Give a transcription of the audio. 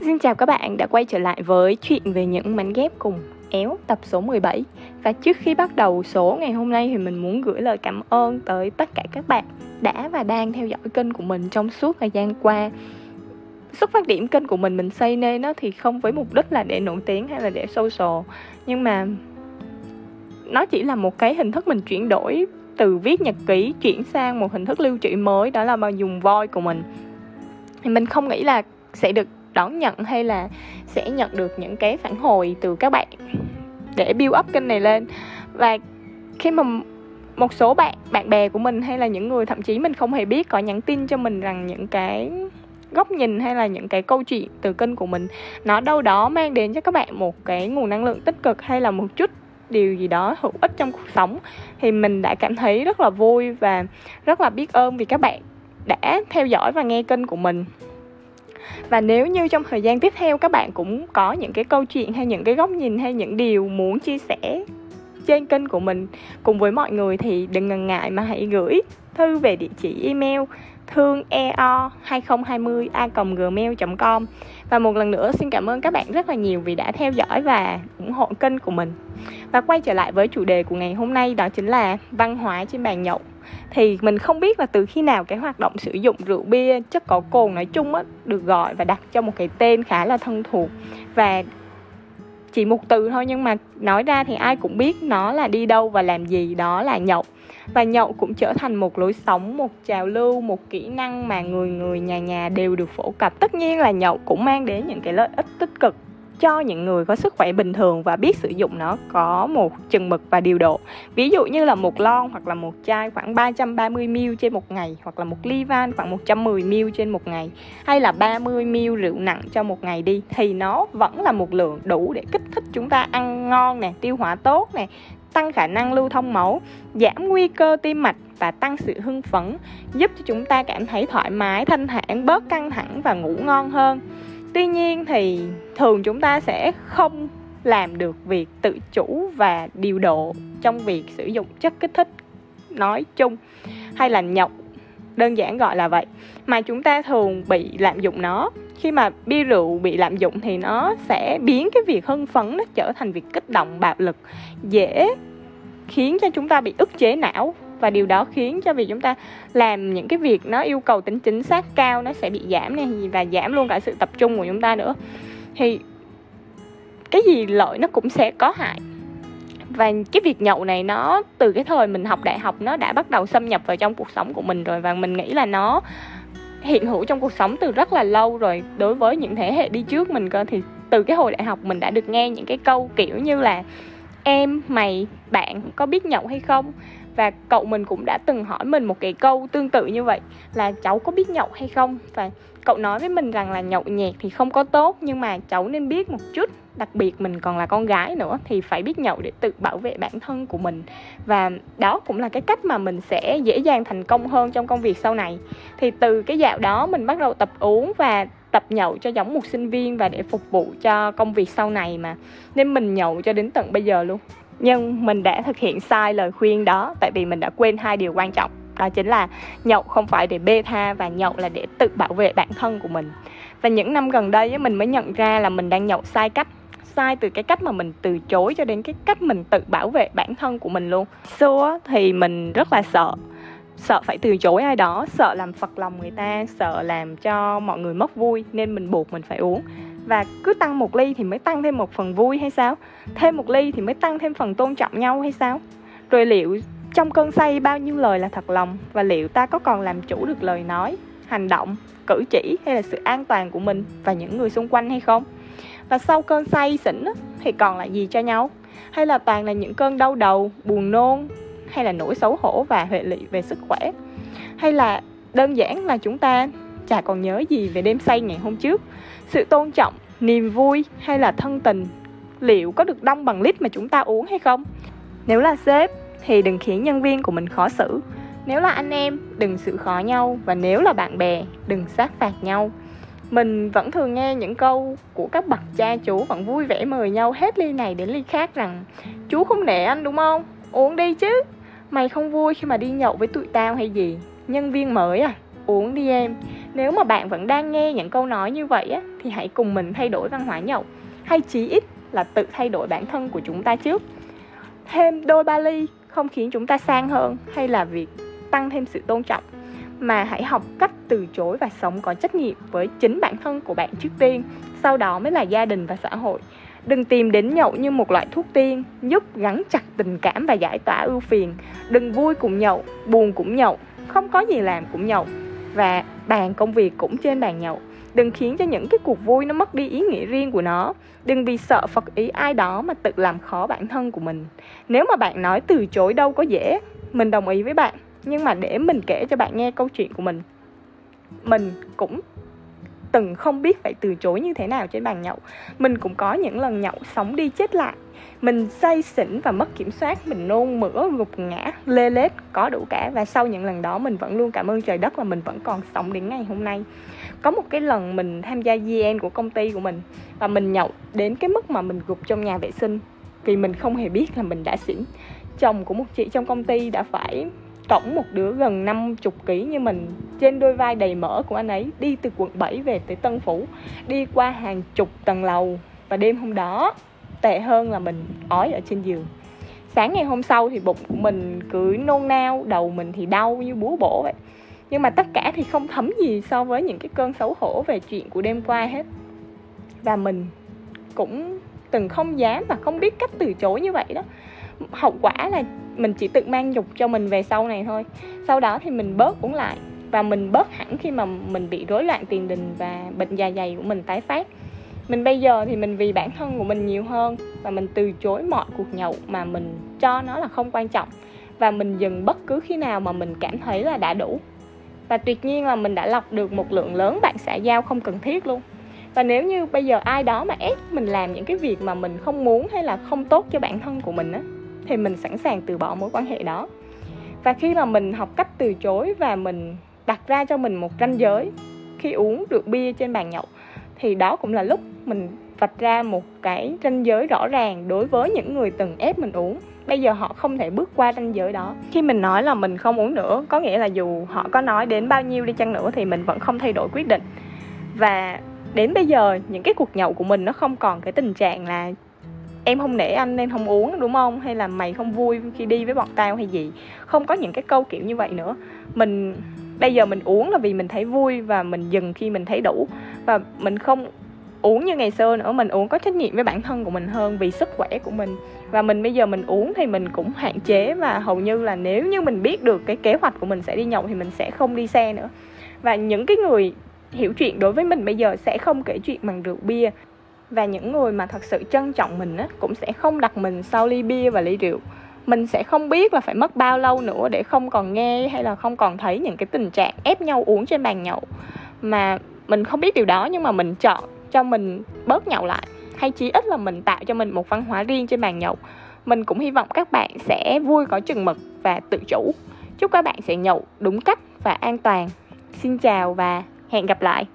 Xin chào các bạn đã quay trở lại với chuyện về những mảnh ghép cùng éo tập số 17 Và trước khi bắt đầu số ngày hôm nay thì mình muốn gửi lời cảm ơn tới tất cả các bạn đã và đang theo dõi kênh của mình trong suốt thời gian qua. Xuất phát điểm kênh của mình mình xây nên nó thì không với mục đích là để nổi tiếng hay là để social Nhưng mà nó chỉ là một cái hình thức mình chuyển đổi từ viết nhật ký chuyển sang một hình thức lưu trữ mới, đó là bằng dùng voi của mình. Thì mình không nghĩ là sẽ được đón nhận hay là sẽ nhận được những cái phản hồi từ các bạn để build up kênh này lên? Và khi mà một số bạn bạn bè của mình hay là những người thậm chí mình không hề biết có nhắn tin cho mình rằng những cái góc nhìn hay là những cái câu chuyện từ kênh của mình, nó đâu đó mang đến cho các bạn một cái nguồn năng lượng tích cực hay là một chút điều gì đó hữu ích trong cuộc sống, thì mình đã cảm thấy rất là vui và rất là biết ơn vì các bạn đã theo dõi và nghe kênh của mình và nếu như trong thời gian tiếp theo các bạn cũng có những cái câu chuyện hay những cái góc nhìn hay những điều muốn chia sẻ trên kênh của mình cùng với mọi người thì đừng ngần ngại mà hãy gửi thư về địa chỉ email thương eo 2020 a gmail com. Và một lần nữa xin cảm ơn các bạn rất là nhiều vì đã theo dõi và ủng hộ kênh của mình. Và quay trở lại với chủ đề của ngày hôm nay đó chính là văn hóa trên bàn nhậu thì mình không biết là từ khi nào cái hoạt động sử dụng rượu bia, chất có cồn nói chung á, được gọi và đặt cho một cái tên khá là thân thuộc. Và chỉ một từ thôi, nhưng mà nói ra thì ai cũng biết nó là đi đâu và làm gì, đó là nhậu. Và nhậu cũng trở thành một lối sống, một trào lưu, một kỹ năng mà người người nhà nhà đều được phổ cập. Tất nhiên là nhậu cũng mang đến những cái lợi ích tích cực cho những người có sức khỏe bình thường và biết sử dụng nó có một chừng mực và điều độ. Ví dụ như là một lon hoặc là một chai khoảng 330ml trên một ngày hoặc là một ly van khoảng 110ml trên một ngày hay là 30ml rượu nặng cho một ngày đi thì nó vẫn là một lượng đủ để kích thích chúng ta ăn ngon nè, tiêu hóa tốt nè, tăng khả năng lưu thông máu, giảm nguy cơ tim mạch và tăng sự hưng phấn, giúp cho chúng ta cảm thấy thoải mái, thanh thản, bớt căng thẳng và ngủ ngon hơn tuy nhiên thì thường chúng ta sẽ không làm được việc tự chủ và điều độ trong việc sử dụng chất kích thích nói chung hay là nhậu đơn giản gọi là vậy. Mà chúng ta thường bị lạm dụng nó. Khi mà bia rượu bị lạm dụng thì nó sẽ biến cái việc hưng phấn nó trở thành việc kích động bạo lực, dễ khiến cho chúng ta bị ức chế não và điều đó khiến cho việc chúng ta làm những cái việc nó yêu cầu tính chính xác cao, nó sẽ bị giảm này và giảm luôn cả sự tập trung của chúng ta nữa. Thì cái gì lợi nó cũng sẽ có hại. Và cái việc nhậu này nó, từ cái thời mình học đại học, nó đã bắt đầu xâm nhập vào trong cuộc sống của mình rồi, và mình nghĩ là nó hiện hữu trong cuộc sống từ rất là lâu rồi. Đối với những thế hệ đi trước mình cơ, thì từ cái hồi đại học mình đã được nghe những cái câu kiểu như là, em, mày, bạn có biết nhậu hay không? Và cậu mình cũng đã từng hỏi mình một cái câu tương tự như vậy, là cháu có biết nhậu hay không? Và cậu nói với mình rằng là nhậu nhẹt thì không có tốt, nhưng mà cháu nên biết một chút, đặc biệt mình còn là con gái nữa thì phải biết nhậu để tự bảo vệ bản thân của mình. Và đó cũng là cái cách mà mình sẽ dễ dàng thành công hơn trong công việc sau này. Thì từ cái dạo đó mình bắt đầu tập uống và tập nhậu cho giống một sinh viên và để phục vụ cho công việc sau này mà. Nên mình nhậu cho đến tận bây giờ luôn nhưng mình đã thực hiện sai lời khuyên đó, tại vì mình đã quên hai điều quan trọng. Đó chính là nhậu không phải để bê tha và nhậu là để tự bảo vệ bản thân của mình. Và những năm gần đây mình mới nhận ra là mình đang nhậu sai cách, sai từ cái cách mà mình từ chối cho đến cái cách mình tự bảo vệ bản thân của mình luôn. Xưa thì mình rất là sợ. Sợ phải từ chối ai đó, sợ làm phật lòng người ta, sợ làm cho mọi người mất vui, nên mình buộc mình phải uống và cứ tăng một ly thì mới tăng thêm một phần vui hay sao? Thêm một ly thì mới tăng thêm phần tôn trọng nhau hay sao? Rồi liệu trong cơn say bao nhiêu lời là thật lòng? Và liệu ta có còn làm chủ được lời nói, hành động, cử chỉ hay là sự an toàn của mình và những người xung quanh hay không? Và sau cơn say xỉn thì còn lại gì cho nhau? Hay là toàn là những cơn đau đầu, buồn nôn, hay là nỗi xấu hổ và hệ lụy về sức khỏe? Hay là đơn giản là chúng ta chả còn nhớ gì về đêm say ngày hôm trước. Sự tôn trọng, niềm vui hay là thân tình, liệu có được đong bằng lít mà chúng ta uống hay không? Nếu là sếp thì đừng khiến nhân viên của mình khó xử. Nếu là anh em, đừng xử khó nhau. Và nếu là bạn bè, đừng sát phạt nhau. Mình vẫn thường nghe những câu của các bậc cha chú vẫn vui vẻ mời nhau hết ly này đến ly khác rằng, chú không nể anh, đúng không? Uống đi chứ. Mày không vui khi mà đi nhậu với tụi tao hay gì. Nhân viên mới à uống đi em. Nếu mà bạn vẫn đang nghe những câu nói như vậy á, thì hãy cùng mình thay đổi văn hóa nhậu. Hay chí ít là tự thay đổi bản thân của chúng ta trước. Thêm đôi ba ly không khiến chúng ta sang hơn hay là việc tăng thêm sự tôn trọng, mà hãy học cách từ chối và sống có trách nhiệm với chính bản thân của bạn trước tiên, sau đó mới là gia đình và xã hội. Đừng tìm đến nhậu như một loại thuốc tiên, giúp gắn chặt tình cảm và giải tỏa ưu phiền. Đừng vui cùng nhậu, buồn cũng nhậu, không có gì làm cũng nhậu và bàn công việc cũng trên bàn nhậu. Đừng khiến cho những cái cuộc vui nó mất đi ý nghĩa riêng của nó. Đừng vì sợ phật ý ai đó mà tự làm khó bản thân của mình. Nếu mà bạn nói từ chối đâu có dễ, mình đồng ý với bạn. Nhưng mà để mình kể cho bạn nghe câu chuyện của mình. Mình cũng từng không biết phải từ chối như thế nào trên bàn nhậu. Mình cũng có những lần nhậu sống đi chết lại. Mình say xỉn và mất kiểm soát, mình nôn mửa, gục ngã, lê lết, có đủ cả. Và sau những lần đó, mình vẫn luôn cảm ơn trời đất là mình vẫn còn sống đến ngày hôm nay. Có một cái lần mình tham gia GN của công ty của mình và mình nhậu đến cái mức mà mình gục trong nhà vệ sinh vì mình không hề biết là mình đã xỉn. Chồng của một chị trong công ty đã phải cõng một đứa gần 50 kg như mình trên đôi vai đầy mỡ của anh ấy, đi từ quận 7 về tới Tân Phủ, đi qua hàng chục tầng lầu. Và đêm hôm đó, tệ hơn là mình ói ở trên giường. Sáng ngày hôm sau thì bụng của mình cứ nôn nao, đầu mình thì đau như búa bổ vậy. Nhưng mà tất cả thì không thấm gì so với những cái cơn xấu hổ về chuyện của đêm qua hết. Và mình cũng từng không dám và không biết cách từ chối như vậy đó. Hậu quả là mình chỉ tự mang nhục cho mình về sau này thôi. Sau đó thì mình bớt uống lại và mình bớt hẳn khi mà mình bị rối loạn tiền đình và bệnh dạ dày của mình tái phát. Mình bây giờ thì mình vì bản thân của mình nhiều hơn và mình từ chối mọi cuộc nhậu mà mình cho nó là không quan trọng và mình dừng bất cứ khi nào mà mình cảm thấy là đã đủ. Và tuyệt nhiên là mình đã lọc được một lượng lớn bạn xã giao không cần thiết luôn. Và nếu như bây giờ ai đó mà ép mình làm những cái việc mà mình không muốn hay là không tốt cho bản thân của mình á, thì mình sẵn sàng từ bỏ mối quan hệ đó. Và khi mà mình học cách từ chối và mình đặt ra cho mình một ranh giới khi uống rượu bia trên bàn nhậu. Thì đó cũng là lúc mình vạch ra một cái ranh giới rõ ràng đối với những người từng ép mình uống. Bây giờ họ không thể bước qua ranh giới đó. Khi mình nói là mình không uống nữa, có nghĩa là dù họ có nói đến bao nhiêu đi chăng nữa thì mình vẫn không thay đổi quyết định. Và đến bây giờ, những cái cuộc nhậu của mình nó không còn cái tình trạng là em không nể anh nên không uống, đúng không? Hay là mày không vui khi đi với bọn tao hay gì? Không có những cái câu kiểu như vậy nữa. Mình bây giờ mình uống là vì mình thấy vui và mình dừng khi mình thấy đủ. Và mình không uống như ngày xưa nữa mình uống có trách nhiệm với bản thân của mình hơn vì sức khỏe của mình. Và mình bây giờ mình uống thì mình cũng hạn chế và hầu như là nếu như mình biết được cái kế hoạch của mình sẽ đi nhậu thì mình sẽ không đi xe nữa. Và những cái người hiểu chuyện đối với mình bây giờ sẽ không kể chuyện bằng rượu bia. Và những người mà thật sự trân trọng mình á, cũng sẽ không đặt mình sau ly bia và ly rượu mình sẽ không biết là phải mất bao lâu nữa để không còn nghe hay là không còn thấy những cái tình trạng ép nhau uống trên bàn nhậu. Mà mình không biết điều đó nhưng mà mình chọn cho mình bớt nhậu lại, hay chí ít là mình tạo cho mình một văn hóa riêng trên bàn nhậu. Mình cũng hy vọng các bạn sẽ vui có chừng mực và tự chủ. Chúc các bạn sẽ nhậu đúng cách và an toàn. Xin chào và hẹn gặp lại!